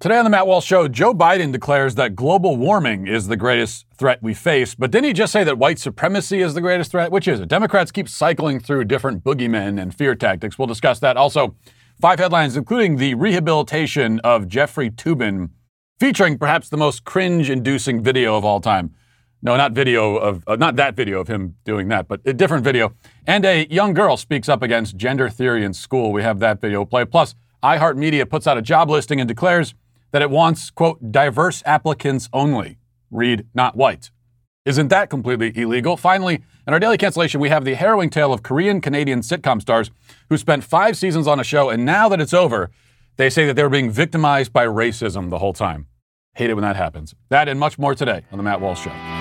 Today on the Matt Walsh Show, Joe Biden declares that global warming is the greatest threat we face. But didn't he just say that white supremacy is the greatest threat? Which is it? Democrats keep cycling through different boogeymen and fear tactics. We'll discuss that. Also, five headlines, including the rehabilitation of Jeffrey Toobin, featuring perhaps the most cringe inducing video of all time. No, not video of, uh, not that video of him doing that, but a different video. And a young girl speaks up against gender theory in school. We have that video play. Plus, iHeartMedia puts out a job listing and declares that it wants, quote, diverse applicants only. Read, not white. Isn't that completely illegal? Finally, in our daily cancellation, we have the harrowing tale of Korean Canadian sitcom stars who spent five seasons on a show, and now that it's over, they say that they were being victimized by racism the whole time. Hate it when that happens. That and much more today on The Matt Walsh Show.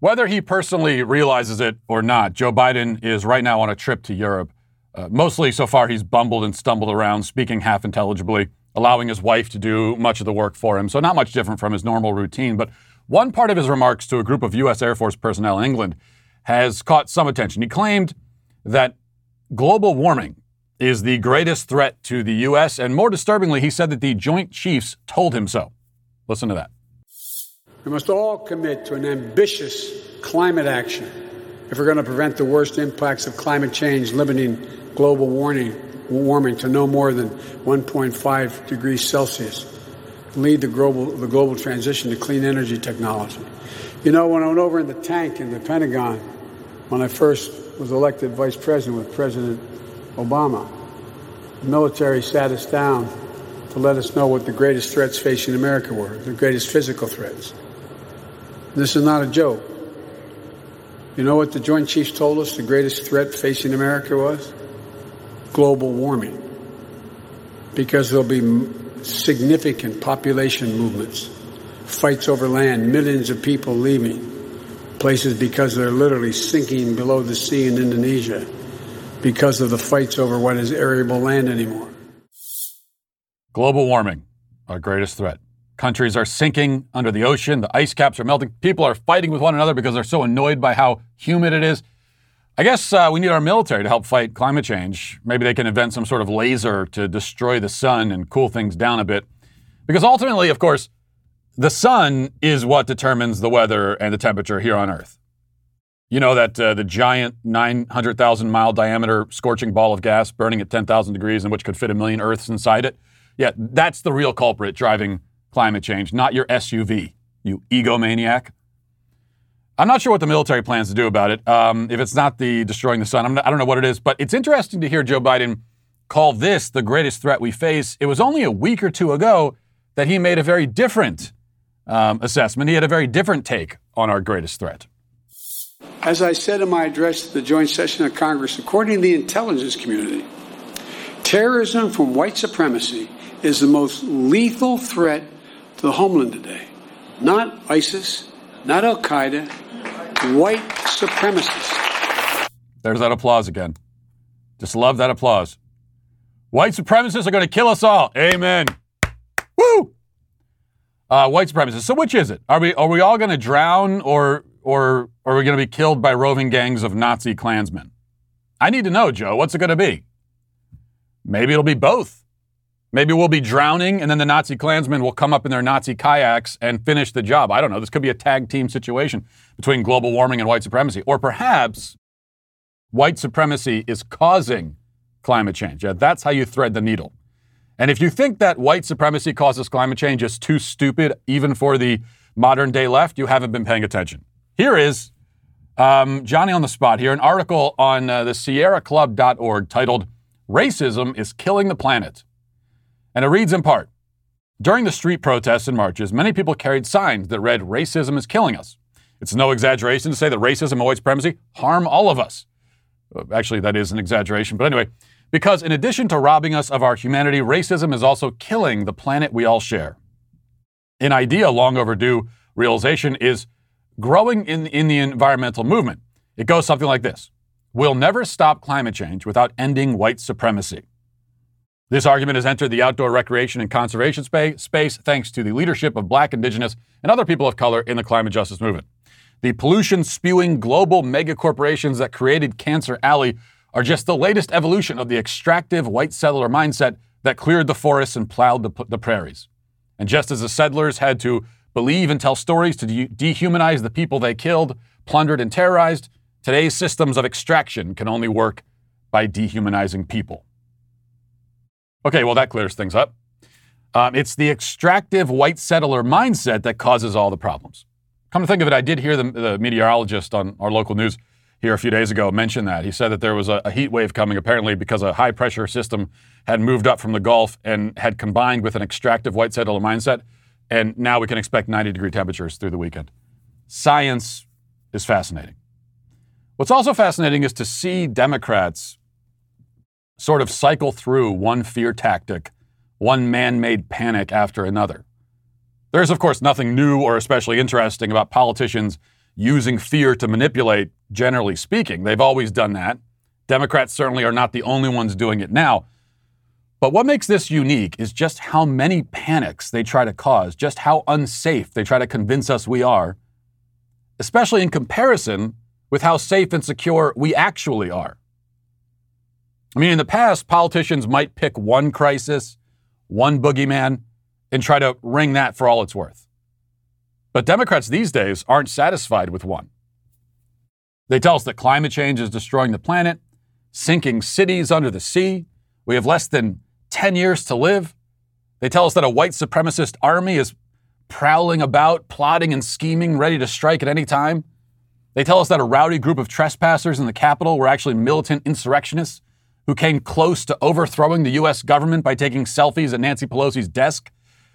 Whether he personally realizes it or not, Joe Biden is right now on a trip to Europe. Uh, mostly so far, he's bumbled and stumbled around, speaking half intelligibly, allowing his wife to do much of the work for him. So, not much different from his normal routine. But one part of his remarks to a group of U.S. Air Force personnel in England has caught some attention. He claimed that global warming is the greatest threat to the U.S., and more disturbingly, he said that the Joint Chiefs told him so. Listen to that. We must all commit to an ambitious climate action if we're going to prevent the worst impacts of climate change, limiting global warming, warming to no more than 1.5 degrees Celsius. Lead the global, the global transition to clean energy technology. You know, when I went over in the tank in the Pentagon, when I first was elected vice president with President Obama, the military sat us down to let us know what the greatest threats facing America were, the greatest physical threats. This is not a joke. You know what the Joint Chiefs told us the greatest threat facing America was? Global warming. Because there'll be significant population movements, fights over land, millions of people leaving places because they're literally sinking below the sea in Indonesia because of the fights over what is arable land anymore. Global warming, our greatest threat. Countries are sinking under the ocean. The ice caps are melting. People are fighting with one another because they're so annoyed by how humid it is. I guess uh, we need our military to help fight climate change. Maybe they can invent some sort of laser to destroy the sun and cool things down a bit. Because ultimately, of course, the sun is what determines the weather and the temperature here on Earth. You know that uh, the giant 900,000 mile diameter scorching ball of gas burning at 10,000 degrees and which could fit a million Earths inside it? Yeah, that's the real culprit driving climate change, not your SUV, you egomaniac. I'm not sure what the military plans to do about it. Um, if it's not the destroying the sun, not, I don't know what it is. But it's interesting to hear Joe Biden call this the greatest threat we face. It was only a week or two ago that he made a very different um, assessment. He had a very different take on our greatest threat. As I said in my address to the joint session of Congress, according to the intelligence community, terrorism from white supremacy is the most lethal threat to the homeland today. Not ISIS, not Al Qaeda, white supremacists. There's that applause again. Just love that applause. White supremacists are going to kill us all. Amen. Woo! Uh, white supremacists. So which is it? Are we are we all going to drown or or, are we going to be killed by roving gangs of Nazi Klansmen? I need to know, Joe. What's it going to be? Maybe it'll be both. Maybe we'll be drowning and then the Nazi Klansmen will come up in their Nazi kayaks and finish the job. I don't know. This could be a tag team situation between global warming and white supremacy. Or perhaps white supremacy is causing climate change. Yeah, that's how you thread the needle. And if you think that white supremacy causes climate change is too stupid, even for the modern day left, you haven't been paying attention. Here is um, Johnny on the spot here, an article on uh, the sierraclub.org titled Racism is Killing the Planet. And it reads in part During the street protests and marches, many people carried signs that read, Racism is killing us. It's no exaggeration to say that racism white supremacy harm all of us. Uh, actually, that is an exaggeration, but anyway, because in addition to robbing us of our humanity, racism is also killing the planet we all share. An idea long overdue realization is growing in, in the environmental movement. It goes something like this We'll never stop climate change without ending white supremacy. This argument has entered the outdoor recreation and conservation space thanks to the leadership of black, indigenous, and other people of color in the climate justice movement. The pollution spewing global megacorporations that created Cancer Alley are just the latest evolution of the extractive white settler mindset that cleared the forests and plowed the, the prairies. And just as the settlers had to believe and tell stories to de- dehumanize the people they killed, plundered, and terrorized, today's systems of extraction can only work by dehumanizing people. Okay, well, that clears things up. Um, it's the extractive white settler mindset that causes all the problems. Come to think of it, I did hear the, the meteorologist on our local news here a few days ago mention that. He said that there was a, a heat wave coming, apparently because a high pressure system had moved up from the Gulf and had combined with an extractive white settler mindset. And now we can expect 90 degree temperatures through the weekend. Science is fascinating. What's also fascinating is to see Democrats sort of cycle through one fear tactic, one man made panic after another. There's, of course, nothing new or especially interesting about politicians using fear to manipulate, generally speaking. They've always done that. Democrats certainly are not the only ones doing it now. But what makes this unique is just how many panics they try to cause, just how unsafe they try to convince us we are, especially in comparison with how safe and secure we actually are. I mean, in the past, politicians might pick one crisis, one boogeyman, and try to wring that for all it's worth. But Democrats these days aren't satisfied with one. They tell us that climate change is destroying the planet, sinking cities under the sea. We have less than 10 years to live. They tell us that a white supremacist army is prowling about, plotting and scheming, ready to strike at any time. They tell us that a rowdy group of trespassers in the Capitol were actually militant insurrectionists who came close to overthrowing the U.S. government by taking selfies at Nancy Pelosi's desk.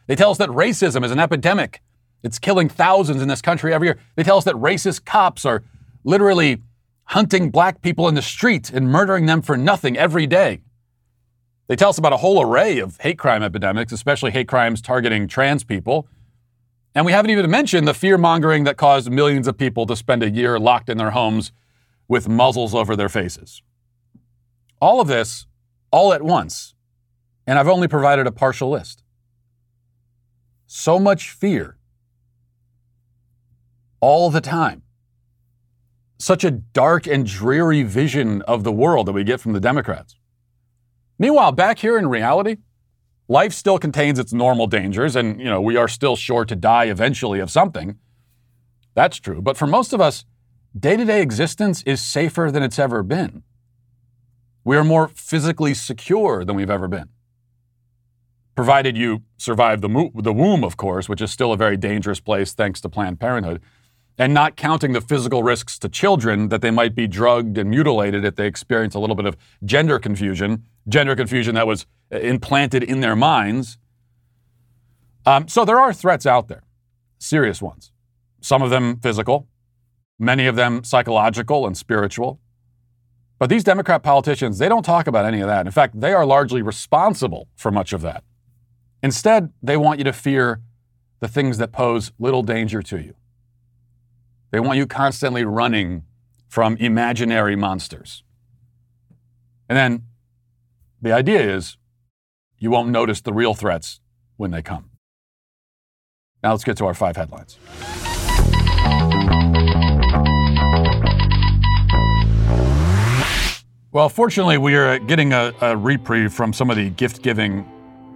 They tell us that racism is an epidemic. It's killing thousands in this country every year. They tell us that racist cops are literally hunting black people in the street and murdering them for nothing every day. They tell us about a whole array of hate crime epidemics, especially hate crimes targeting trans people. And we haven't even mentioned the fear mongering that caused millions of people to spend a year locked in their homes with muzzles over their faces. All of this, all at once. And I've only provided a partial list. So much fear. All the time. Such a dark and dreary vision of the world that we get from the Democrats. Meanwhile, back here in reality, life still contains its normal dangers, and you know, we are still sure to die eventually of something. That's true. But for most of us, day-to-day existence is safer than it's ever been. We are more physically secure than we've ever been. Provided you survive the, mo- the womb, of course, which is still a very dangerous place thanks to Planned Parenthood and not counting the physical risks to children that they might be drugged and mutilated if they experience a little bit of gender confusion, gender confusion that was implanted in their minds. Um, so there are threats out there, serious ones. Some of them physical, many of them psychological and spiritual. But these Democrat politicians, they don't talk about any of that. In fact, they are largely responsible for much of that. Instead, they want you to fear the things that pose little danger to you. They want you constantly running from imaginary monsters. And then the idea is you won't notice the real threats when they come. Now let's get to our five headlines. Well, fortunately, we are getting a, a, reprieve from some of the gift giving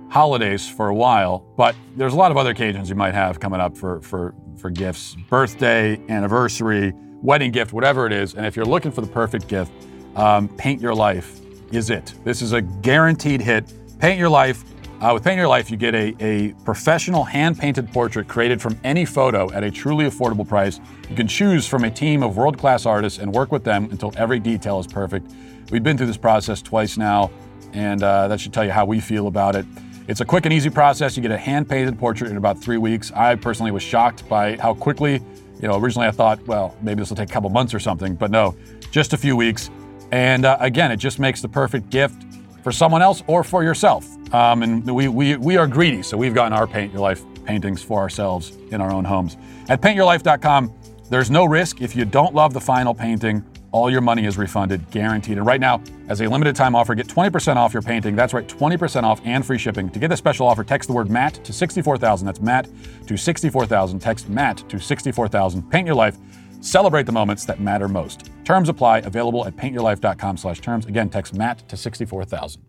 holidays for a while, but there's a lot of other occasions you might have coming up for, for for gifts birthday, anniversary, wedding gift, whatever it is. And if you're looking for the perfect gift, um, Paint Your Life is it. This is a guaranteed hit. Paint Your Life. Uh, with Paint Your Life, you get a, a professional hand painted portrait created from any photo at a truly affordable price. You can choose from a team of world class artists and work with them until every detail is perfect. We've been through this process twice now, and uh, that should tell you how we feel about it. It's a quick and easy process. You get a hand painted portrait in about three weeks. I personally was shocked by how quickly, you know, originally I thought, well, maybe this will take a couple months or something, but no, just a few weeks. And uh, again, it just makes the perfect gift for someone else or for yourself. Um, and we, we, we are greedy, so we've gotten our Paint Your Life paintings for ourselves in our own homes. At paintyourlife.com, there's no risk if you don't love the final painting all your money is refunded, guaranteed. And right now, as a limited time offer, get 20% off your painting. That's right, 20% off and free shipping. To get the special offer, text the word MATT to 64000. That's MATT to 64000. Text MATT to 64000. Paint your life. Celebrate the moments that matter most. Terms apply. Available at paintyourlife.com slash terms. Again, text Matt to 64000.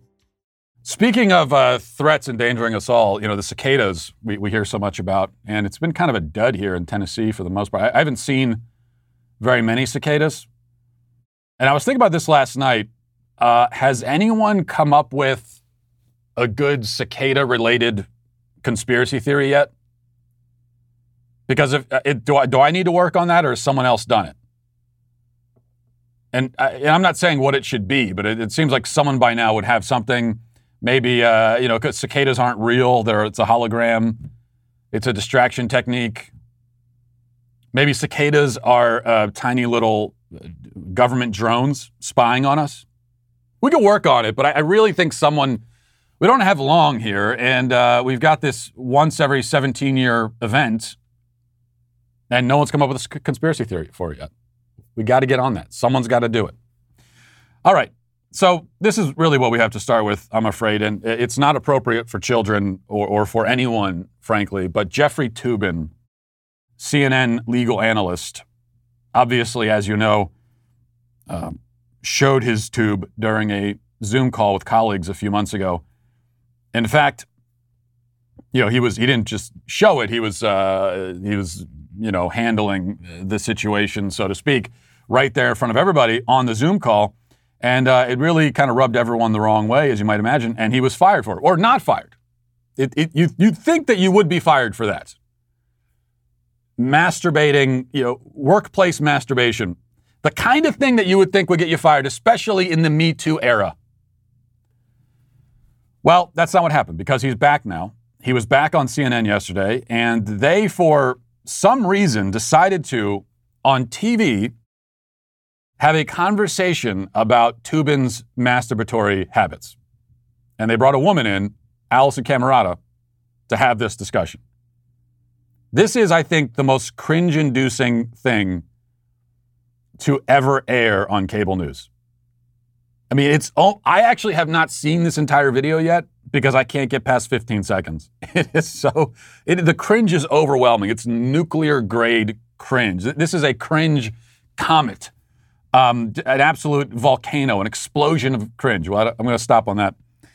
Speaking of uh, threats endangering us all, you know, the cicadas we, we hear so much about, and it's been kind of a dud here in Tennessee for the most part. I, I haven't seen very many cicadas. And I was thinking about this last night. Uh, has anyone come up with a good cicada related conspiracy theory yet? Because if uh, it, do I do I need to work on that, or has someone else done it? And, I, and I'm not saying what it should be, but it, it seems like someone by now would have something. Maybe uh, you know, because cicadas aren't real; they're it's a hologram. It's a distraction technique. Maybe cicadas are uh, tiny little uh, government drones spying on us. We could work on it, but I, I really think someone. We don't have long here, and uh, we've got this once every 17 year event and no one's come up with a conspiracy theory for it yet. We got to get on that. Someone's got to do it. All right. So this is really what we have to start with, I'm afraid, and it's not appropriate for children or, or for anyone, frankly. But Jeffrey Toobin, CNN legal analyst, obviously, as you know, um, showed his tube during a Zoom call with colleagues a few months ago. In fact, you know, he was he didn't just show it; he was uh, he was you know, handling the situation, so to speak, right there in front of everybody on the Zoom call. And uh, it really kind of rubbed everyone the wrong way, as you might imagine. And he was fired for it, or not fired. It, it, you, you'd think that you would be fired for that. Masturbating, you know, workplace masturbation, the kind of thing that you would think would get you fired, especially in the Me Too era. Well, that's not what happened because he's back now. He was back on CNN yesterday, and they, for some reason decided to, on TV, have a conversation about Toobin's masturbatory habits. And they brought a woman in, Alisyn Camerota, to have this discussion. This is, I think, the most cringe inducing thing to ever air on cable news. I mean, it's, oh, I actually have not seen this entire video yet, because I can't get past 15 seconds. It is so, it, the cringe is overwhelming. It's nuclear grade cringe. This is a cringe comet, um, an absolute volcano, an explosion of cringe. Well, I'm going to stop on that. I'm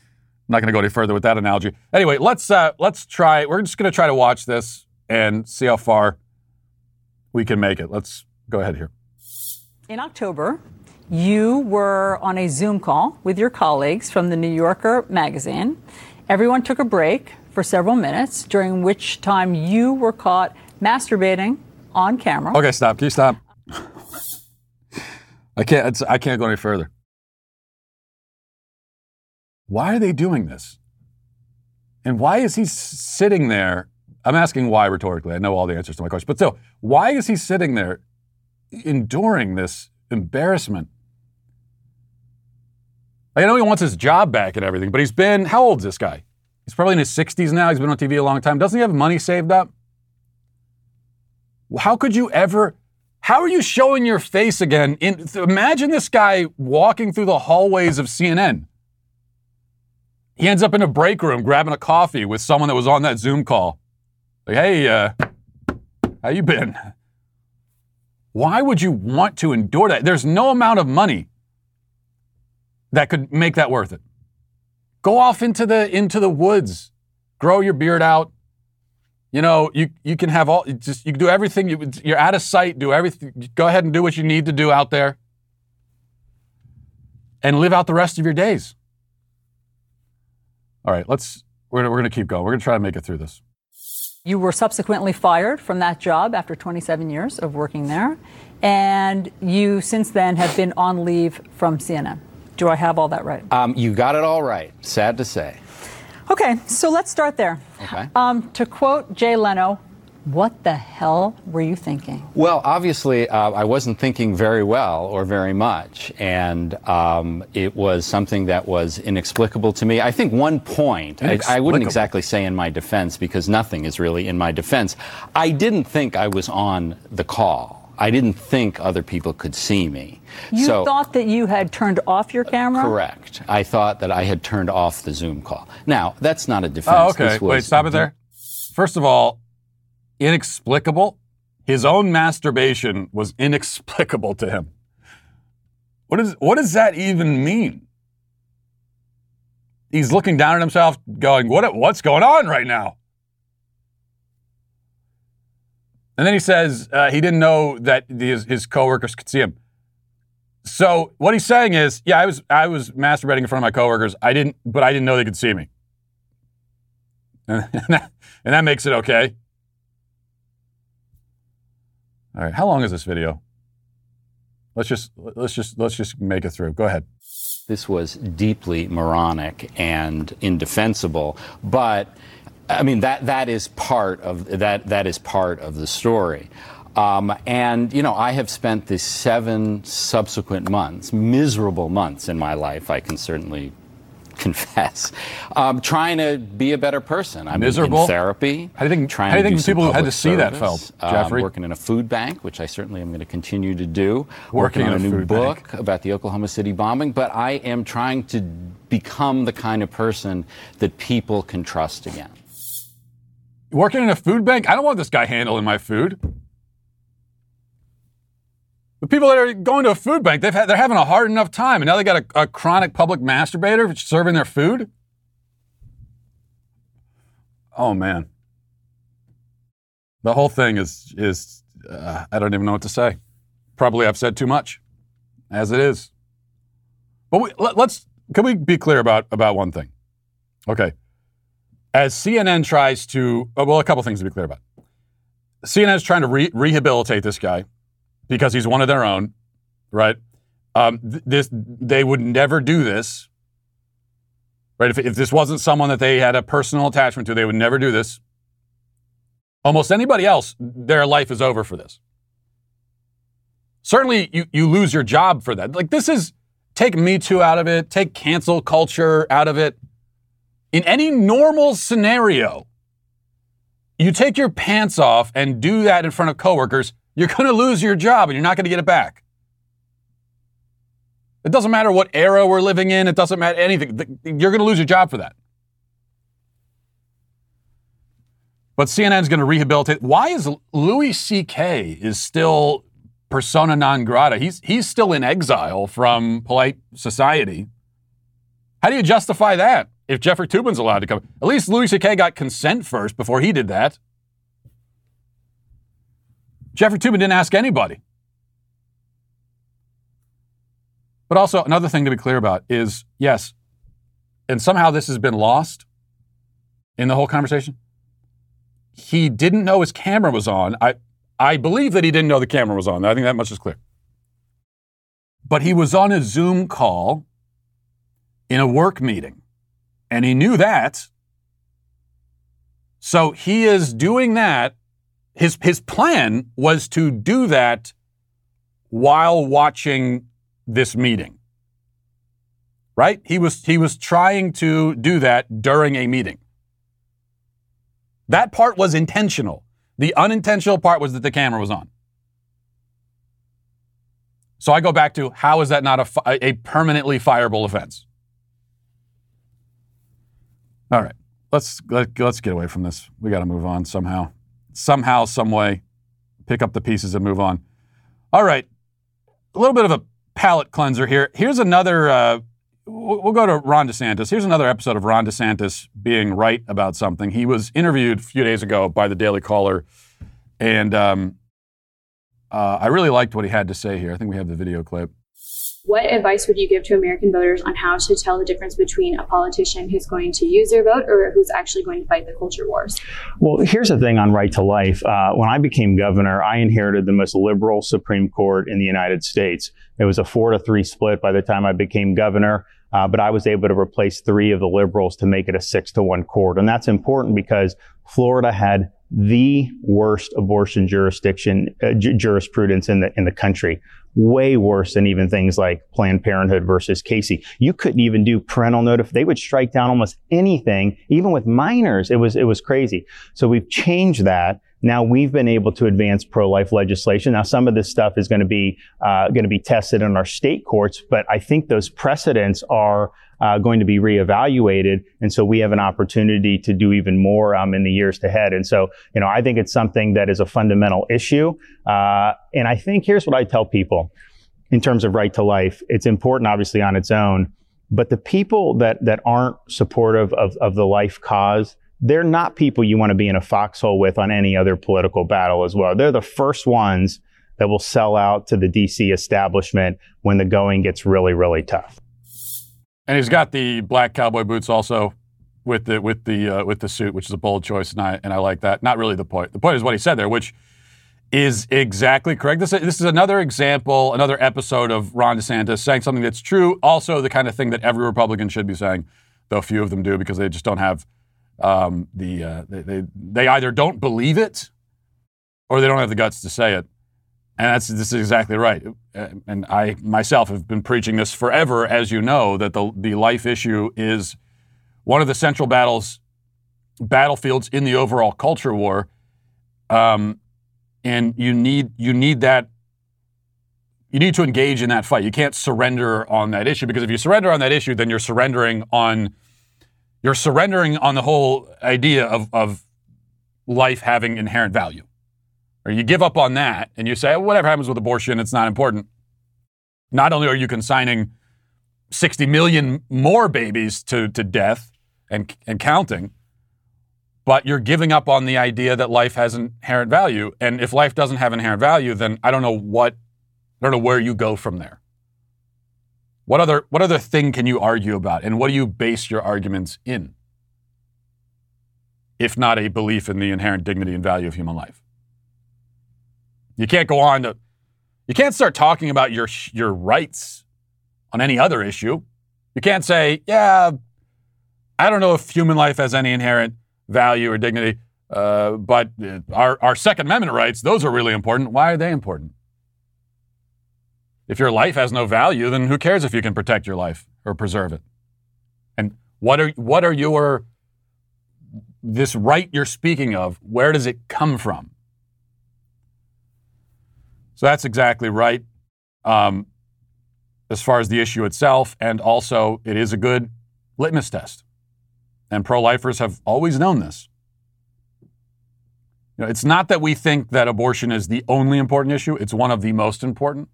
not going to go any further with that analogy. Anyway, let's uh, let's try. We're just going to try to watch this and see how far we can make it. Let's go ahead here. In October, you were on a Zoom call with your colleagues from the New Yorker magazine. Everyone took a break for several minutes, during which time you were caught masturbating on camera. Okay, stop. Can you stop? I can't. I can't go any further. Why are they doing this? And why is he sitting there? I'm asking why rhetorically. I know all the answers to my question, but still, why is he sitting there enduring this embarrassment I know he wants his job back and everything, but he's been, how old is this guy? He's probably in his 60s now. He's been on TV a long time. Doesn't he have money saved up? How could you ever, how are you showing your face again? In, imagine this guy walking through the hallways of CNN. He ends up in a break room grabbing a coffee with someone that was on that Zoom call. Like, hey, uh, how you been? Why would you want to endure that? There's no amount of money that could make that worth it. Go off into the into the woods, grow your beard out. You know, you you can have all just you can do everything. You, you're out of sight. Do everything. Go ahead and do what you need to do out there, and live out the rest of your days. All right, let's. We're we're gonna keep going. We're gonna try to make it through this. You were subsequently fired from that job after 27 years of working there, and you since then have been on leave from CNN. Do I have all that right? Um, you got it all right. Sad to say. Okay, so let's start there. Okay. Um, to quote Jay Leno, what the hell were you thinking? Well, obviously, uh, I wasn't thinking very well or very much, and um, it was something that was inexplicable to me. I think one point, I, I, wouldn't exactly say in my defense because nothing is really in my defense. I didn't think I was on the call. I didn't think other people could see me. You so, thought that you had turned off your camera? Correct. I thought that I had turned off the Zoom call. Now, that's not a defense. Oh, okay. Wait, stop it there. First of all, inexplicable. his own masturbation was inexplicable to him. What, is, what does that even mean? He's looking down at himself, going, what, What's going on right now? And then he says uh, he didn't know that his, his coworkers could see him. So what he's saying is, yeah, I was I was masturbating in front of my coworkers. I didn't, but I didn't know they could see me, and that, and that makes it okay. All right, how long is this video? Let's just let's just let's just make it through. Go ahead. This was deeply moronic and indefensible, but I mean that that is part of that that is part of the story. Um, and, you know, I have spent the seven subsequent months, miserable months in my life, I can certainly confess, um, trying to be a better person. I'm miserable in therapy. How do you think, trying do you think people who had to see service, that felt, um, Jeffrey? working in a food bank, which I certainly am going to continue to do. Working on a, a new book bank. about the Oklahoma City bombing. But I am trying to become the kind of person that people can trust again. Working in a food bank? I don't want this guy handling my food. The people that are going to a food bank, they've had, they're having a hard enough time, and now they got a, a chronic public masturbator serving their food. Oh man, the whole thing is is uh, I don't even know what to say. Probably I've said too much, as it is. But we, let, let's can we be clear about about one thing? Okay, as CNN tries to uh, well, a couple things to be clear about. CNN is trying to re- rehabilitate this guy because he's one of their own, right? Um, th- this they would never do this, right? If, if this wasn't someone that they had a personal attachment to, they would never do this. Almost anybody else, their life is over for this. Certainly, you, you lose your job for that. Like this is take Me Too out of it, take cancel culture out of it. In any normal scenario, you take your pants off and do that in front of coworkers, you're going to lose your job and you're not going to get it back. It doesn't matter what era we're living in, it doesn't matter anything. You're going to lose your job for that. But CNN's going to rehabilitate. Why is Louis C.K. is still persona non grata? He's he's still in exile from polite society. How do you justify that? If Jeffrey Toobin's allowed to come, at least Louis C.K. got consent first before he did that. Jeffrey Toobin didn't ask anybody. But also, another thing to be clear about is yes, and somehow this has been lost in the whole conversation. He didn't know his camera was on. I, I believe that he didn't know the camera was on. I think that much is clear. But he was on a Zoom call in a work meeting, and he knew that. So he is doing that his his plan was to do that while watching this meeting. Right? He was he was trying to do that during a meeting. That part was intentional. The unintentional part was that the camera was on. So I go back to how is that not a, fi- a permanently fireable offense? All right, let's let, let's get away from this. We got to move on somehow somehow, some way, pick up the pieces and move on. All right, a little bit of a palate cleanser here. Here's another. Uh, we'll go to Ron DeSantis. Here's another episode of Ron DeSantis being right about something. He was interviewed a few days ago by the Daily Caller, and um, uh, I really liked what he had to say here. I think we have the video clip. What advice would you give to American voters on how to tell the difference between a politician who's going to use their vote or who's actually going to fight the culture wars? Well, here's the thing on right to life. Uh, when I became governor, I inherited the most liberal Supreme Court in the United States. It was a four to three split by the time I became governor. Uh, but I was able to replace three of the liberals to make it a six to one court. And that's important because Florida had the worst abortion jurisdiction uh, ju- jurisprudence in the in the country way worse than even things like Planned Parenthood versus Casey. You couldn't even do parental notif. They would strike down almost anything, even with minors. It was it was crazy. So we've changed that. now we've been able to advance pro-life legislation. Now some of this stuff is going to be uh, going to be tested in our state courts, but I think those precedents are uh, going to be reevaluated, and so we have an opportunity to do even more um, in the years ahead. And so, you know, I think it's something that is a fundamental issue. Uh, and I think here's what I tell people in terms of right to life. It's important, obviously, on its own, but the people that that aren't supportive of, of the life cause, they're not people you want to be in a foxhole with on any other political battle as well. They're the first ones that will sell out to the DC establishment when the going gets really, really tough. And he's got the black cowboy boots also with the with the uh, with the suit, which is a bold choice, and I and I like that. Not really the point. The point is what he said there, which is exactly correct. This, this is another example, another episode of Ron DeSantis saying something that's true. Also, the kind of thing that every Republican should be saying, though few of them do because they just don't have um, the uh, they, they they either don't believe it or they don't have the guts to say it. And that's this is exactly right. And I myself have been preaching this forever, as you know, that the the life issue is one of the central battles battlefields in the overall culture war. Um, and you need you need that you need to engage in that fight. You can't surrender on that issue because if you surrender on that issue, then you're surrendering on you're surrendering on the whole idea of, of life having inherent value or you give up on that and you say, whatever happens with abortion, it's not important. Not only are you consigning 60 million more babies to, to death and, and counting, but you're giving up on the idea that life has inherent value. And if life doesn't have inherent value, then I don't know what, I don't know where you go from there. What other, what other thing can you argue about? And what do you base your arguments in? If not a belief in the inherent dignity and value of human life. You can't go on to, you can't start talking about your, your rights on any other issue. You can't say, yeah, I don't know if human life has any inherent value or dignity, uh, but our, our Second Amendment rights, those are really important. Why are they important? If your life has no value, then who cares if you can protect your life or preserve it? And what are, what are your, this right you're speaking of, where does it come from? So that's exactly right. Um, as far as the issue itself, and also it is a good litmus test. And pro lifers have always known this. You know, it's not that we think that abortion is the only important issue, it's one of the most important.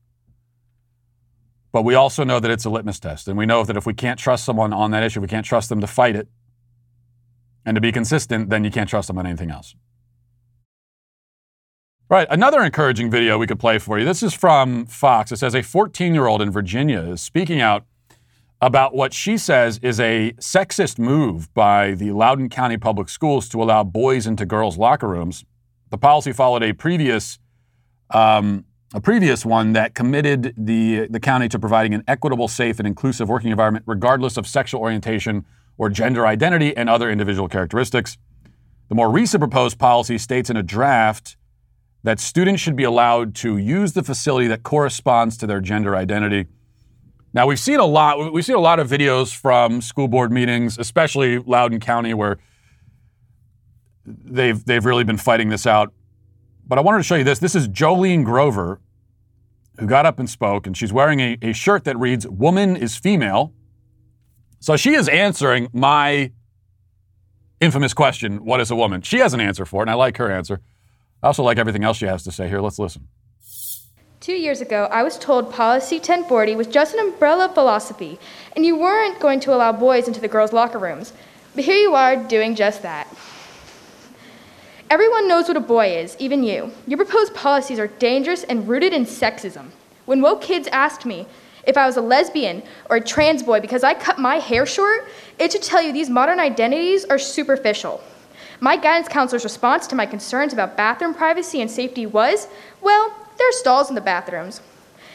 But we also know that it's a litmus test. And we know that if we can't trust someone on that issue, we can't trust them to fight it and to be consistent, then you can't trust them on anything else. Right. Another encouraging video we could play for you. This is from Fox. It says a 14 year old in Virginia is speaking out about what she says is a sexist move by the Loudoun County Public Schools to allow boys into girls' locker rooms. The policy followed a previous um, a previous one that committed the the county to providing an equitable, safe, and inclusive working environment, regardless of sexual orientation or gender identity and other individual characteristics. The more recent proposed policy states in a draft that students should be allowed to use the facility that corresponds to their gender identity. Now we've seen a lot. We've seen a lot of videos from school board meetings, especially Loudoun County, where they've they've really been fighting this out. But I wanted to show you this. This is Jolene Grover, who got up and spoke, and she's wearing a, a shirt that reads "Woman is female." So she is answering my infamous question, "What is a woman?" She has an answer for it, and I like her answer. I also like everything else she has to say here. Let's listen. Two years ago, I was told Policy 1040 was just an umbrella philosophy, and you weren't going to allow boys into the girls' locker rooms. But here you are doing just that. Everyone knows what a boy is, even you. Your proposed policies are dangerous and rooted in sexism. When woke kids asked me if I was a lesbian or a trans boy because I cut my hair short, it should tell you these modern identities are superficial. My guidance counselor's response to my concerns about bathroom privacy and safety was well, there are stalls in the bathrooms.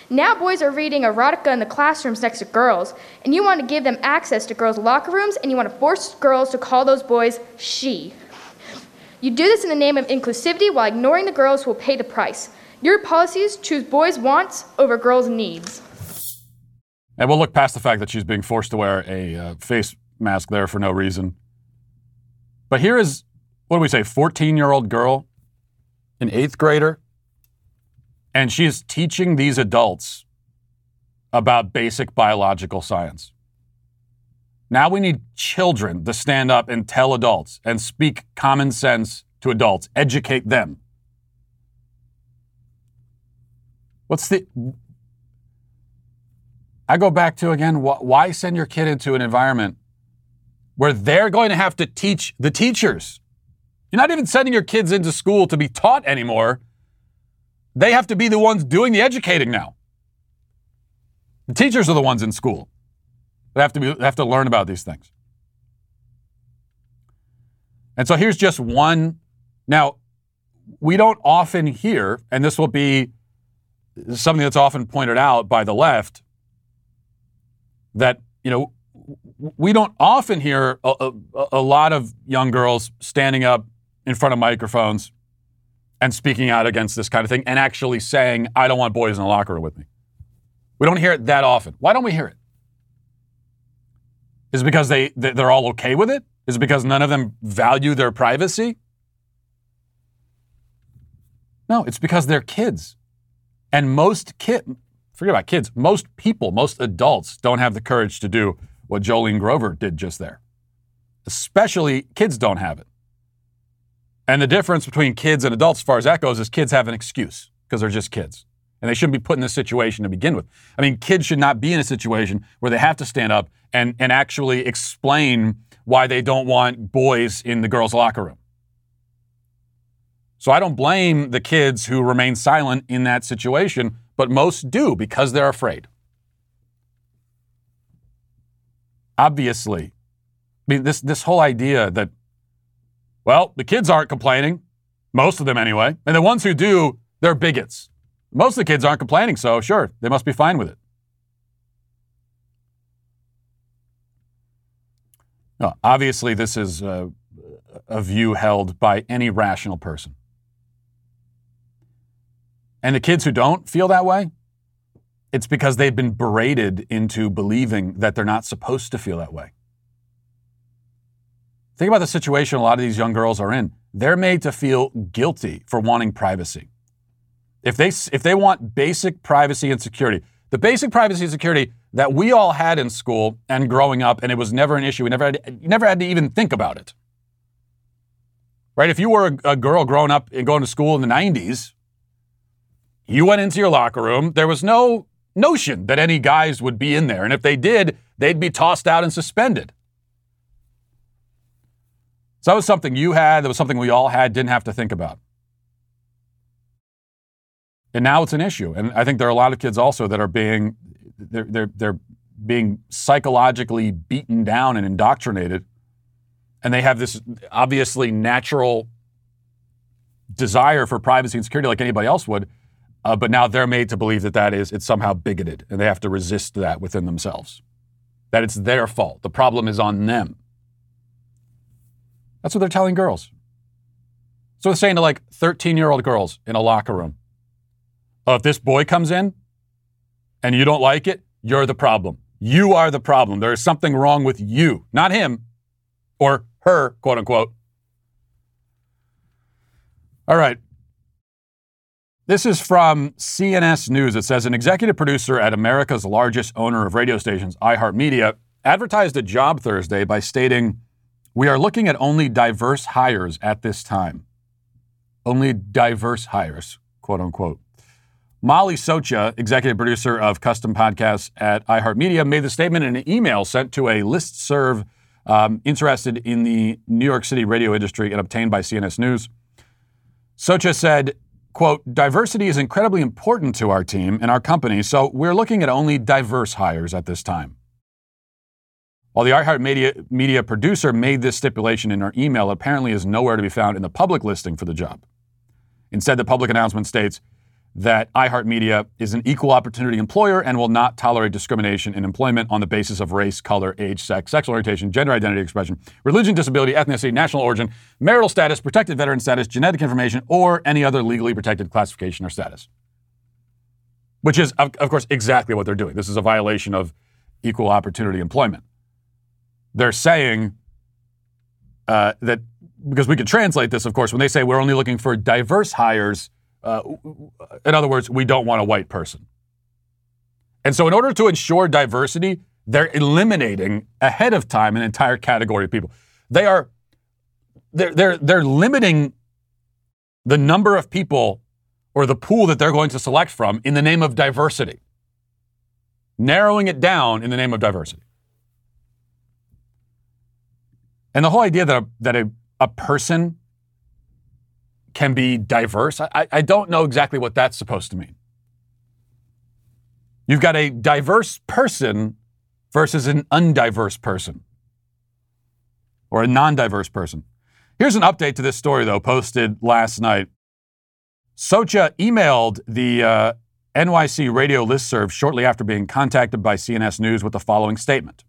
Now boys are reading erotica in the classrooms next to girls, and you want to give them access to girls' locker rooms, and you want to force girls to call those boys she. You do this in the name of inclusivity while ignoring the girls who will pay the price. Your policies choose boys' wants over girls' needs. And we'll look past the fact that she's being forced to wear a uh, face mask there for no reason. But here is what do we say, 14 year old girl an eighth grader, and she's teaching these adults about basic biological science. Now we need children to stand up and tell adults and speak common sense to adults, educate them. What's the. I go back to again, why send your kid into an environment where they're going to have to teach the teachers? You're not even sending your kids into school to be taught anymore. They have to be the ones doing the educating now. The teachers are the ones in school that have to be, have to learn about these things. And so here's just one. Now, we don't often hear, and this will be something that's often pointed out by the left, that, you know, we don't often hear a, a, a lot of young girls standing up in front of microphones and speaking out against this kind of thing and actually saying, I don't want boys in the locker room with me. We don't hear it that often. Why don't we hear it? Is it because they, they're all okay with it? Is it because none of them value their privacy? No, it's because they're kids. And most kids, forget about kids, most people, most adults don't have the courage to do what Jolene Grover did just there. Especially kids don't have it. And the difference between kids and adults, as far as that goes, is kids have an excuse because they're just kids. And they shouldn't be put in this situation to begin with. I mean, kids should not be in a situation where they have to stand up and, and actually explain why they don't want boys in the girls' locker room. So I don't blame the kids who remain silent in that situation, but most do because they're afraid. Obviously, I mean, this, this whole idea that well, the kids aren't complaining, most of them anyway. And the ones who do, they're bigots. Most of the kids aren't complaining, so sure, they must be fine with it. No, obviously, this is a, a view held by any rational person. And the kids who don't feel that way, it's because they've been berated into believing that they're not supposed to feel that way. Think about the situation a lot of these young girls are in. They're made to feel guilty for wanting privacy. If they, if they want basic privacy and security, the basic privacy and security that we all had in school and growing up, and it was never an issue, we never had, never had to even think about it. Right? If you were a, a girl growing up and going to school in the 90s, you went into your locker room, there was no notion that any guys would be in there. And if they did, they'd be tossed out and suspended. So that was something you had, that was something we all had, didn't have to think about. And now it's an issue. And I think there are a lot of kids also that are being they're they're, they're being psychologically beaten down and indoctrinated. And they have this obviously natural desire for privacy and security like anybody else would. Uh, but now they're made to believe that that is it's somehow bigoted and they have to resist that within themselves. That it's their fault. The problem is on them. That's what they're telling girls. So they're saying to like 13 year old girls in a locker room oh, if this boy comes in and you don't like it, you're the problem. You are the problem. There is something wrong with you, not him or her, quote unquote. All right. This is from CNS News. It says an executive producer at America's largest owner of radio stations, iHeartMedia, advertised a job Thursday by stating, we are looking at only diverse hires at this time. Only diverse hires, quote unquote. Molly Socha, executive producer of custom podcasts at iHeartMedia, made the statement in an email sent to a list serve um, interested in the New York City radio industry and obtained by CNS News. Socha said, quote, diversity is incredibly important to our team and our company, so we're looking at only diverse hires at this time. While the iHeartMedia media producer made this stipulation in her email, apparently is nowhere to be found in the public listing for the job. Instead, the public announcement states that iHeartMedia is an equal opportunity employer and will not tolerate discrimination in employment on the basis of race, color, age, sex, sexual orientation, gender identity expression, religion, disability, ethnicity, national origin, marital status, protected veteran status, genetic information, or any other legally protected classification or status. Which is, of, of course, exactly what they're doing. This is a violation of equal opportunity employment they're saying uh, that because we could translate this, of course, when they say we're only looking for diverse hires. Uh, in other words, we don't want a white person. And so, in order to ensure diversity, they're eliminating ahead of time an entire category of people. They are they're they're they're limiting the number of people or the pool that they're going to select from in the name of diversity. Narrowing it down in the name of diversity. And the whole idea that a, that a, a person can be diverse, I, I don't know exactly what that's supposed to mean. You've got a diverse person versus an undiverse person or a non diverse person. Here's an update to this story, though, posted last night. Socha emailed the uh, NYC radio listserv shortly after being contacted by CNS News with the following statement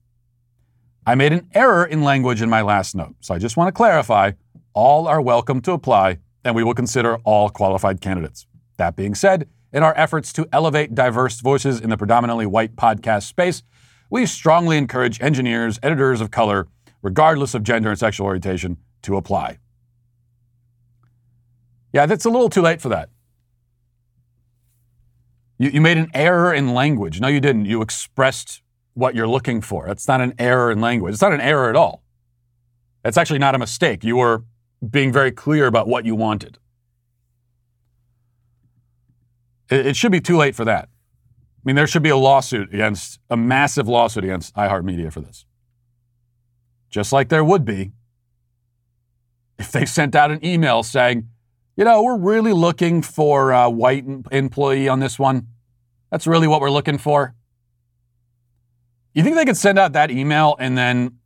I made an error in language in my last note, so I just want to clarify all are welcome to apply, and we will consider all qualified candidates. That being said, in our efforts to elevate diverse voices in the predominantly white podcast space, we strongly encourage engineers, editors of color, regardless of gender and sexual orientation, to apply. Yeah, that's a little too late for that. You, you made an error in language. No, you didn't. You expressed what you're looking for. It's not an error in language. It's not an error at all. It's actually not a mistake. You were being very clear about what you wanted. It, should be too late for that. I mean, there should be a lawsuit against, a massive lawsuit against iHeartMedia for this. Just like there would be if they sent out an email saying, you know, we're really looking for a white employee on this one. That's really what we're looking for. You think they could send out that email and then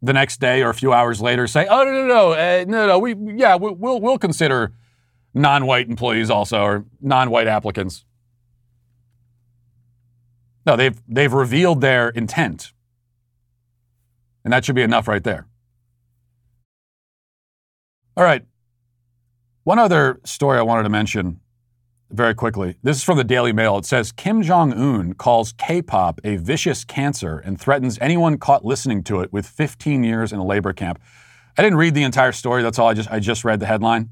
the next day or a few hours later say, "Oh no, no, no, uh, no, no, we yeah, we, we'll we'll consider non-white employees also or non-white applicants." No, they've they've revealed their intent, and that should be enough right there. All right. One other story I wanted to mention very quickly. This is from the Daily Mail. It says Kim Jong un calls K pop a vicious cancer and threatens anyone caught listening to it with 15 years in a labor camp. I didn't read the entire story. That's all. I just, I just read the headline.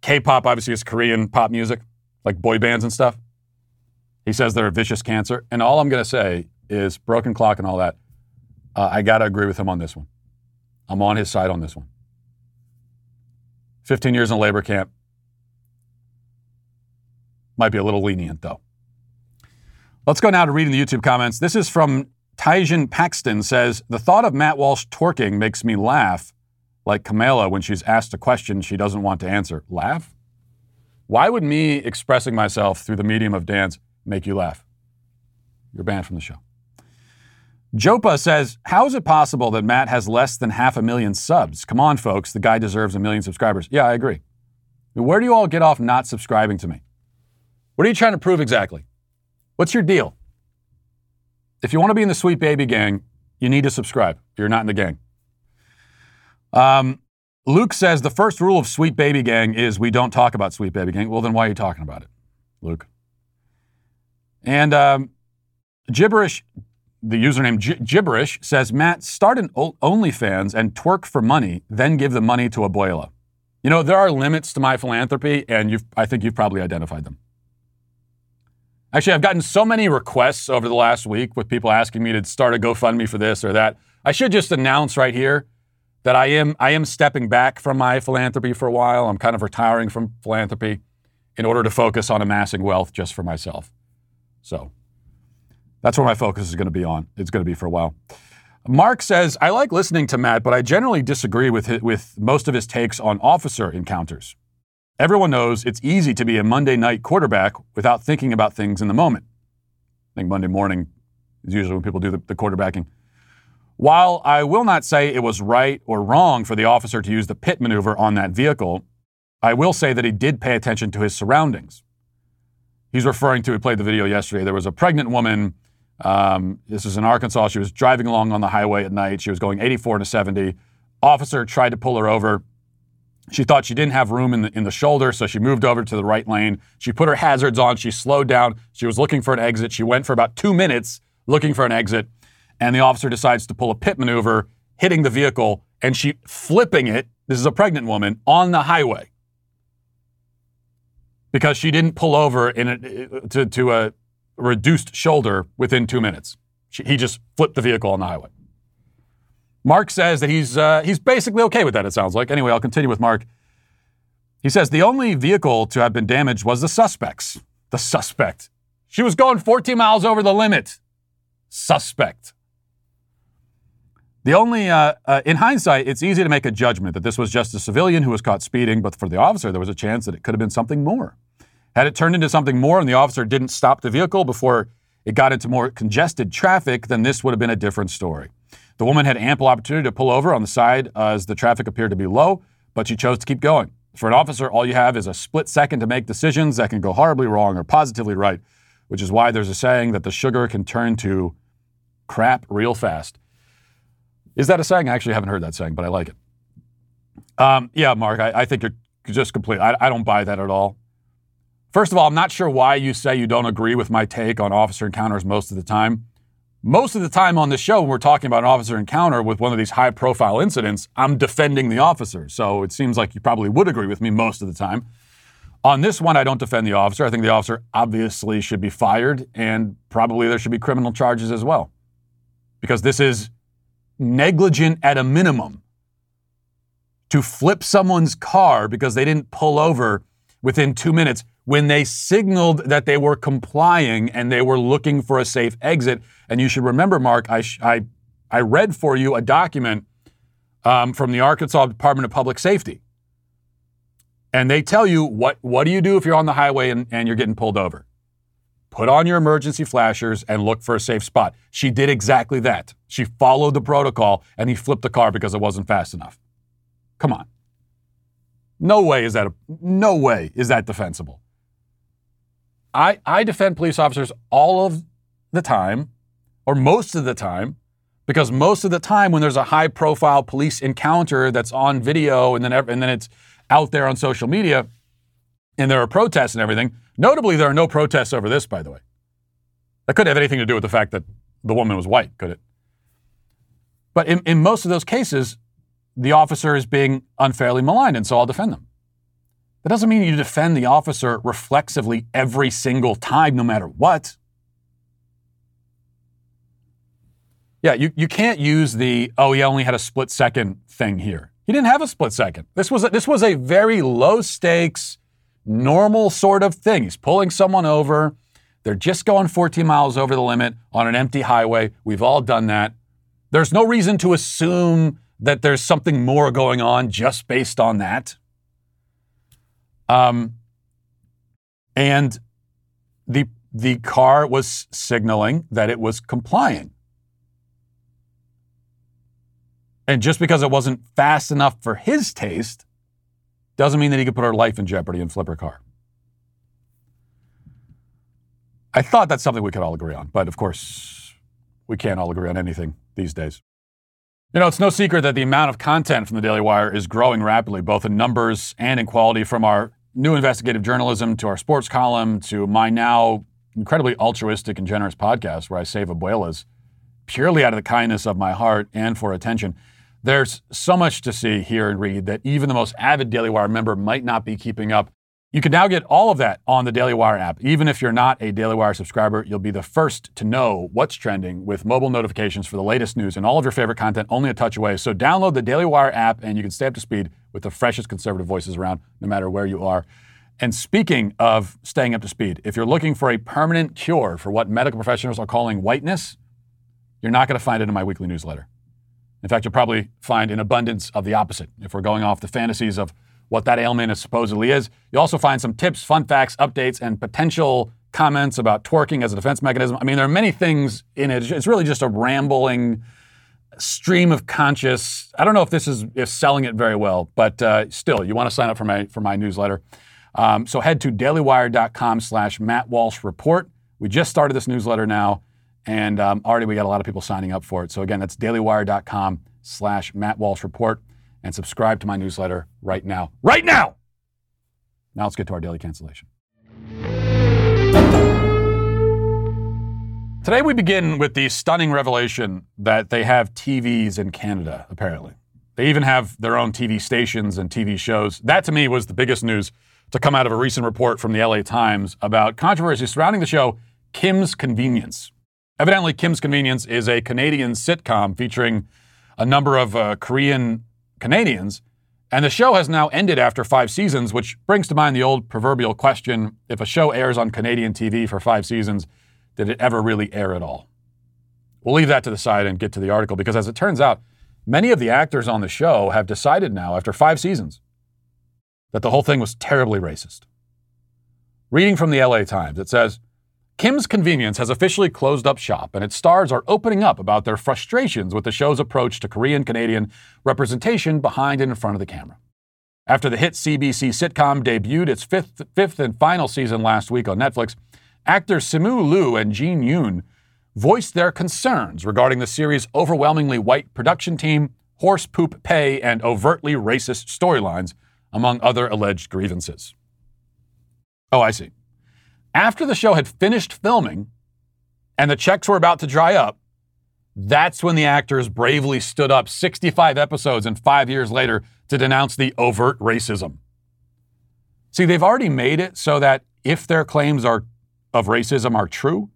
K pop obviously is Korean pop music, like boy bands and stuff. He says they're a vicious cancer. And all I'm going to say is broken clock and all that. Uh, I got to agree with him on this one. I'm on his side on this one. 15 years in a labor camp. Might be a little lenient, though. Let's go now to reading the YouTube comments. This is from Tyjan Paxton says, The thought of Matt Walsh twerking makes me laugh like Kamala when she's asked a question she doesn't want to answer. Laugh? Why would me expressing myself through the medium of dance make you laugh? You're banned from the show. Jopa says, How is it possible that Matt has less than half a million subs? Come on, folks, the guy deserves a million subscribers. Yeah, I agree. Where do you all get off not subscribing to me? What are you trying to prove exactly? What's your deal? If you want to be in the Sweet Baby Gang, you need to subscribe. You're not in the gang. Um, Luke says the first rule of Sweet Baby Gang is we don't talk about Sweet Baby Gang. Well, then why are you talking about it, Luke? And um, gibberish the username G- Gibberish says, Matt, start an OnlyFans and twerk for money, then give the money to Abuela. You know, there are limits to my philanthropy, and you've, I think you've probably identified them. Actually, I've gotten so many requests over the last week with people asking me to start a GoFundMe for this or that. I should just announce right here that I am I am stepping back from my philanthropy for a while. I'm kind of retiring from philanthropy in order to focus on amassing wealth just for myself. So that's where my focus is going to be on. It's going to be for a while. Mark says, I like listening to Matt, but I generally disagree with, his, with most of his takes on officer encounters. Everyone knows it's easy to be a Monday night quarterback without thinking about things in the moment. I think Monday morning is usually when people do the, the quarterbacking. While I will not say it was right or wrong for the officer to use the pit maneuver on that vehicle, I will say that he did pay attention to his surroundings. He's referring to, he played the video yesterday. There was a pregnant woman um, this is in Arkansas. She was driving along on the highway at night. She was going 84 to 70. Officer tried to pull her over. She thought she didn't have room in the, in the shoulder, so she moved over to the right lane. She put her hazards on. She slowed down. She was looking for an exit. She went for about two minutes looking for an exit. And the officer decides to pull a pit maneuver, hitting the vehicle, and she flipping it this is a pregnant woman, on the highway because she didn't pull over in a, to, to a reduced shoulder within two minutes. She, he just flipped the vehicle on the highway. Mark says that he's, uh, he's basically okay with that, it sounds like. Anyway, I'll continue with Mark. He says the only vehicle to have been damaged was the suspect's. The suspect. She was going 14 miles over the limit. Suspect. The only, uh, uh, in hindsight, it's easy to make a judgment that this was just a civilian who was caught speeding, but for the officer, there was a chance that it could have been something more. Had it turned into something more and the officer didn't stop the vehicle before it got into more congested traffic, then this would have been a different story. The woman had ample opportunity to pull over on the side as the traffic appeared to be low, but she chose to keep going. For an officer, all you have is a split second to make decisions that can go horribly wrong or positively right, which is why there's a saying that the sugar can turn to crap real fast. Is that a saying? I actually haven't heard that saying, but I like it. Um, yeah, Mark, I, I, think you're just complete. I, I don't buy that at all. First of all, I'm not sure why you say you don't agree with my take on officer encounters most of the time. Most of the time on this show, when we're talking about an officer encounter with one of these high profile incidents, I'm defending the officer. So it seems like you probably would agree with me most of the time. On this one, I don't defend the officer. I think the officer obviously should be fired, and probably there should be criminal charges as well. Because this is negligent at a minimum to flip someone's car because they didn't pull over within two minutes when they signaled that they were complying and they were looking for a safe exit. And you should remember, Mark, I, I, I read for you a document um, from the Arkansas Department of Public Safety. And they tell you what, what do you do if you're on the highway and, and you're getting pulled over? Put on your emergency flashers and look for a safe spot. She did exactly that. She followed the protocol and he flipped the car because it wasn't fast enough. Come on. No way is that a, no way is that defensible. I, I defend police officers all of the time, or most of the time, because most of the time when there's a high profile police encounter that's on video and then, and then it's out there on social media and there are protests and everything, notably, there are no protests over this, by the way. That could have anything to do with the fact that the woman was white, could it? But in, in most of those cases, the officer is being unfairly maligned, and so I'll defend them. That doesn't mean you defend the officer reflexively every single time, no matter what. Yeah, you, you can't use the, oh, he only had a split second thing here. He didn't have a split second. This was a, this was a very low stakes, normal sort of thing. He's pulling someone over. They're just going 14 miles over the limit on an empty highway. We've all done that. There's no reason to assume that there's something more going on just based on that. Um, and the the car was signaling that it was complying. And just because it wasn't fast enough for his taste doesn't mean that he could put her life in jeopardy and flip her car. I thought that's something we could all agree on, but of course, we can't all agree on anything these days. You know, it's no secret that the amount of content from the Daily Wire is growing rapidly, both in numbers and in quality, from our new investigative journalism to our sports column to my now incredibly altruistic and generous podcast where I save abuelas purely out of the kindness of my heart and for attention. There's so much to see, hear, and read that even the most avid Daily Wire member might not be keeping up. You can now get all of that on the Daily Wire app. Even if you're not a Daily Wire subscriber, you'll be the first to know what's trending with mobile notifications for the latest news and all of your favorite content only a touch away. So download the Daily Wire app and you can stay up to speed with the freshest conservative voices around, no matter where you are. And speaking of staying up to speed, if you're looking for a permanent cure for what medical professionals are calling whiteness, you're not going to find it in my weekly newsletter. In fact, you'll probably find an abundance of the opposite if we're going off the fantasies of what that ailment is supposedly is. You'll also find some tips, fun facts, updates, and potential comments about twerking as a defense mechanism. I mean, there are many things in it. It's really just a rambling stream of conscious. I don't know if this is if selling it very well, but uh, still, you want to sign up for my for my newsletter. Um, so head to dailywire.com/slash Matt Walsh Report. We just started this newsletter now, and um, already we got a lot of people signing up for it. So again, that's dailywire.com/slash Matt Walsh Report and subscribe to my newsletter right now. Right now! Now let's get to our daily cancellation. Today we begin with the stunning revelation that they have TVs in Canada, apparently. They even have their own TV stations and TV shows. That to me was the biggest news to come out of a recent report from the LA Times about controversy surrounding the show Kim's Convenience. Evidently, Kim's Convenience is a Canadian sitcom featuring a number of uh, Korean Canadians, and the show has now ended after five seasons, which brings to mind the old proverbial question if a show airs on Canadian TV for five seasons, did it ever really air at all? We'll leave that to the side and get to the article because, as it turns out, many of the actors on the show have decided now, after five seasons, that the whole thing was terribly racist. Reading from the LA Times, it says Kim's Convenience has officially closed up shop, and its stars are opening up about their frustrations with the show's approach to Korean Canadian representation behind and in front of the camera. After the hit CBC sitcom debuted its fifth, fifth and final season last week on Netflix, actors Simu Liu and Jean Yoon voiced their concerns regarding the series' overwhelmingly white production team, horse poop pay, and overtly racist storylines among other alleged grievances. Oh, I see. After the show had finished filming and the checks were about to dry up, that's when the actors bravely stood up 65 episodes and five years later to denounce the overt racism. See, they've already made it so that if their claims are, of racism are true,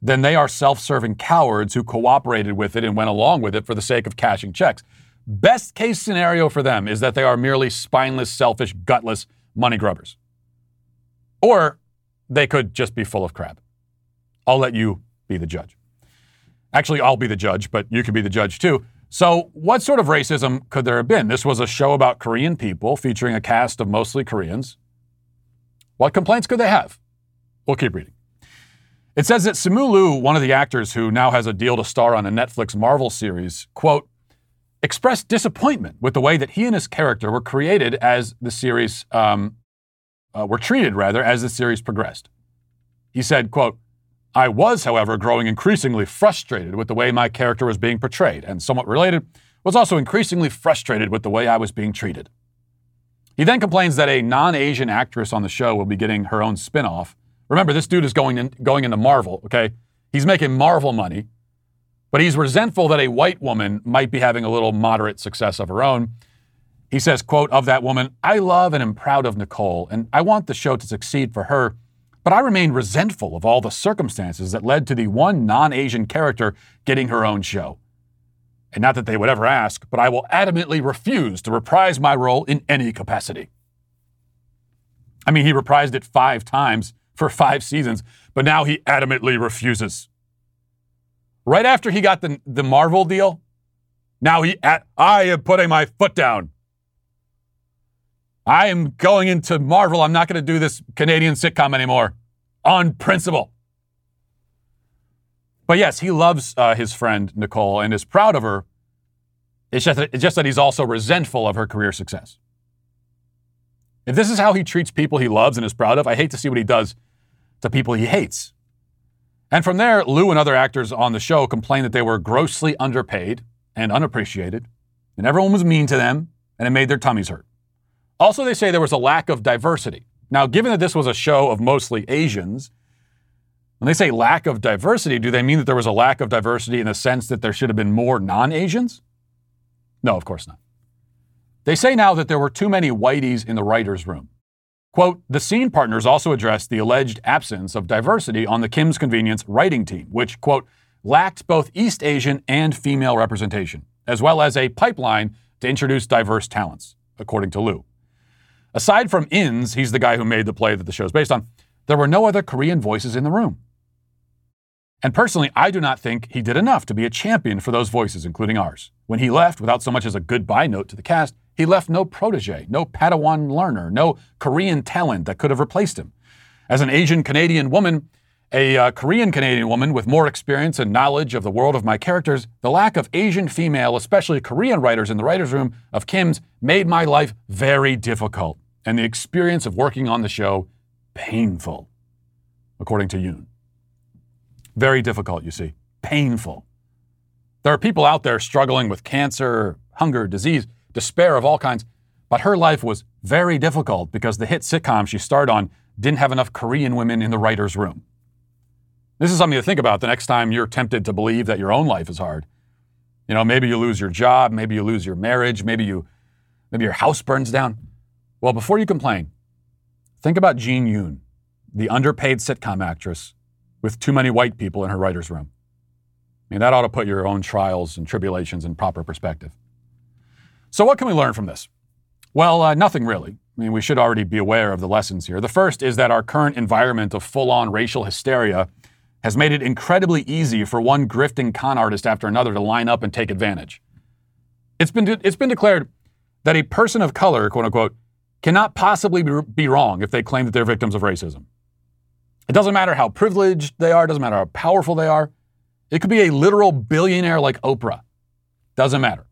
then they are self serving cowards who cooperated with it and went along with it for the sake of cashing checks. Best case scenario for them is that they are merely spineless, selfish, gutless money grubbers. Or they could just be full of crap. I'll let you be the judge. Actually, I'll be the judge, but you could be the judge too. So, what sort of racism could there have been? This was a show about Korean people featuring a cast of mostly Koreans. What complaints could they have? We'll keep reading. It says that Simu Liu, one of the actors who now has a deal to star on a Netflix Marvel series, quote, expressed disappointment with the way that he and his character were created as the series um, uh, were treated rather as the series progressed. He said, quote, I was, however, growing increasingly frustrated with the way my character was being portrayed, and somewhat related, was also increasingly frustrated with the way I was being treated. He then complains that a non Asian actress on the show will be getting her own spin off. Remember, this dude is going, in, going into Marvel, okay? He's making Marvel money. But he's resentful that a white woman might be having a little moderate success of her own. He says, quote, of that woman, I love and am proud of Nicole, and I want the show to succeed for her, but I remain resentful of all the circumstances that led to the one non Asian character getting her own show. And not that they would ever ask, but I will adamantly refuse to reprise my role in any capacity. I mean, he reprised it five times for five seasons, but now he adamantly refuses. Right after he got the, the Marvel deal, now he at, I am putting my foot down. I am going into Marvel. I'm not going to do this Canadian sitcom anymore on principle. But yes, he loves uh, his friend Nicole and is proud of her. It's just, that, it's just that he's also resentful of her career success. If this is how he treats people he loves and is proud of, I hate to see what he does to people he hates. And from there, Liu and other actors on the show complained that they were grossly underpaid and unappreciated, and everyone was mean to them, and it made their tummies hurt. Also, they say there was a lack of diversity. Now, given that this was a show of mostly Asians, when they say lack of diversity, do they mean that there was a lack of diversity in the sense that there should have been more non Asians? No, of course not. They say now that there were too many whiteys in the writer's room. Quote, the scene partners also addressed the alleged absence of diversity on the Kim's Convenience writing team, which, quote, lacked both East Asian and female representation, as well as a pipeline to introduce diverse talents, according to Liu. Aside from Ins, he's the guy who made the play that the show is based on, there were no other Korean voices in the room. And personally, I do not think he did enough to be a champion for those voices, including ours. When he left without so much as a goodbye note to the cast, he left no protege, no Padawan learner, no Korean talent that could have replaced him. As an Asian Canadian woman, a uh, Korean Canadian woman with more experience and knowledge of the world of my characters, the lack of Asian female, especially Korean writers in the writer's room of Kim's, made my life very difficult and the experience of working on the show painful, according to Yoon. Very difficult, you see. Painful. There are people out there struggling with cancer, hunger, disease despair of all kinds. But her life was very difficult because the hit sitcom she starred on didn't have enough Korean women in the writer's room. This is something to think about the next time you're tempted to believe that your own life is hard. You know, maybe you lose your job, maybe you lose your marriage, maybe you maybe your house burns down. Well, before you complain, think about Jean Yoon, the underpaid sitcom actress with too many white people in her writer's room. I mean, that ought to put your own trials and tribulations in proper perspective. So, what can we learn from this? Well, uh, nothing really. I mean, we should already be aware of the lessons here. The first is that our current environment of full on racial hysteria has made it incredibly easy for one grifting con artist after another to line up and take advantage. It's been, de- it's been declared that a person of color, quote unquote, cannot possibly be wrong if they claim that they're victims of racism. It doesn't matter how privileged they are, it doesn't matter how powerful they are. It could be a literal billionaire like Oprah. Doesn't matter.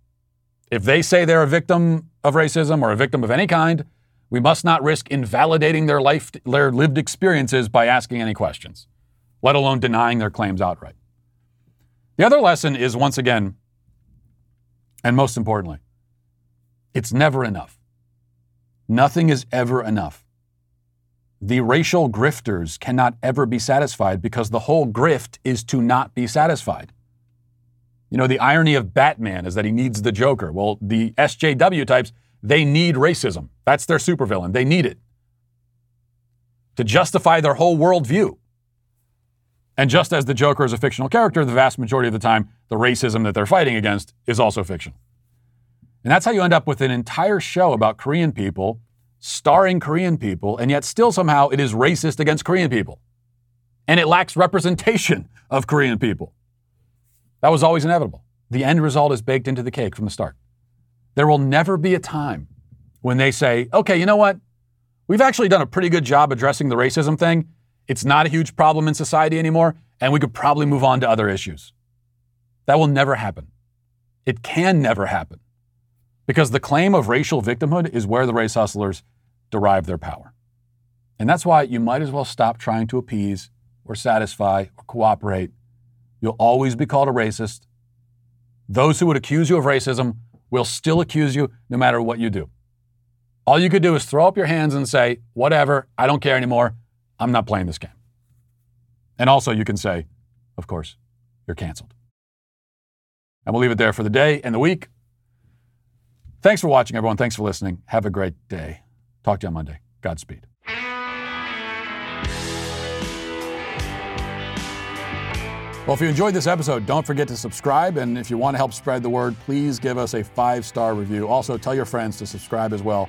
If they say they're a victim of racism or a victim of any kind, we must not risk invalidating their life their lived experiences by asking any questions let alone denying their claims outright. The other lesson is once again, and most importantly, it's never enough. Nothing is ever enough. The racial grifters cannot ever be satisfied because the whole grift is to not be satisfied. You know, the irony of Batman is that he needs the Joker. Well, the SJW types, they need racism. That's their supervillain. They need it to justify their whole worldview. And just as the Joker is a fictional character, the vast majority of the time, the racism that they're fighting against is also fictional. And that's how you end up with an entire show about Korean people, starring Korean people, and yet still somehow it is racist against Korean people. And it lacks representation of Korean people. That was always inevitable. The end result is baked into the cake from the start. There will never be a time when they say, okay, you know what? We've actually done a pretty good job addressing the racism thing. It's not a huge problem in society anymore, and we could probably move on to other issues. That will never happen. It can never happen because the claim of racial victimhood is where the race hustlers derive their power. And that's why you might as well stop trying to appease or satisfy or cooperate. You'll always be called a racist. Those who would accuse you of racism will still accuse you no matter what you do. All you could do is throw up your hands and say, whatever, I don't care anymore. I'm not playing this game. And also, you can say, of course, you're canceled. And we'll leave it there for the day and the week. Thanks for watching, everyone. Thanks for listening. Have a great day. Talk to you on Monday. Godspeed. Well, if you enjoyed this episode, don't forget to subscribe. And if you want to help spread the word, please give us a five star review. Also, tell your friends to subscribe as well.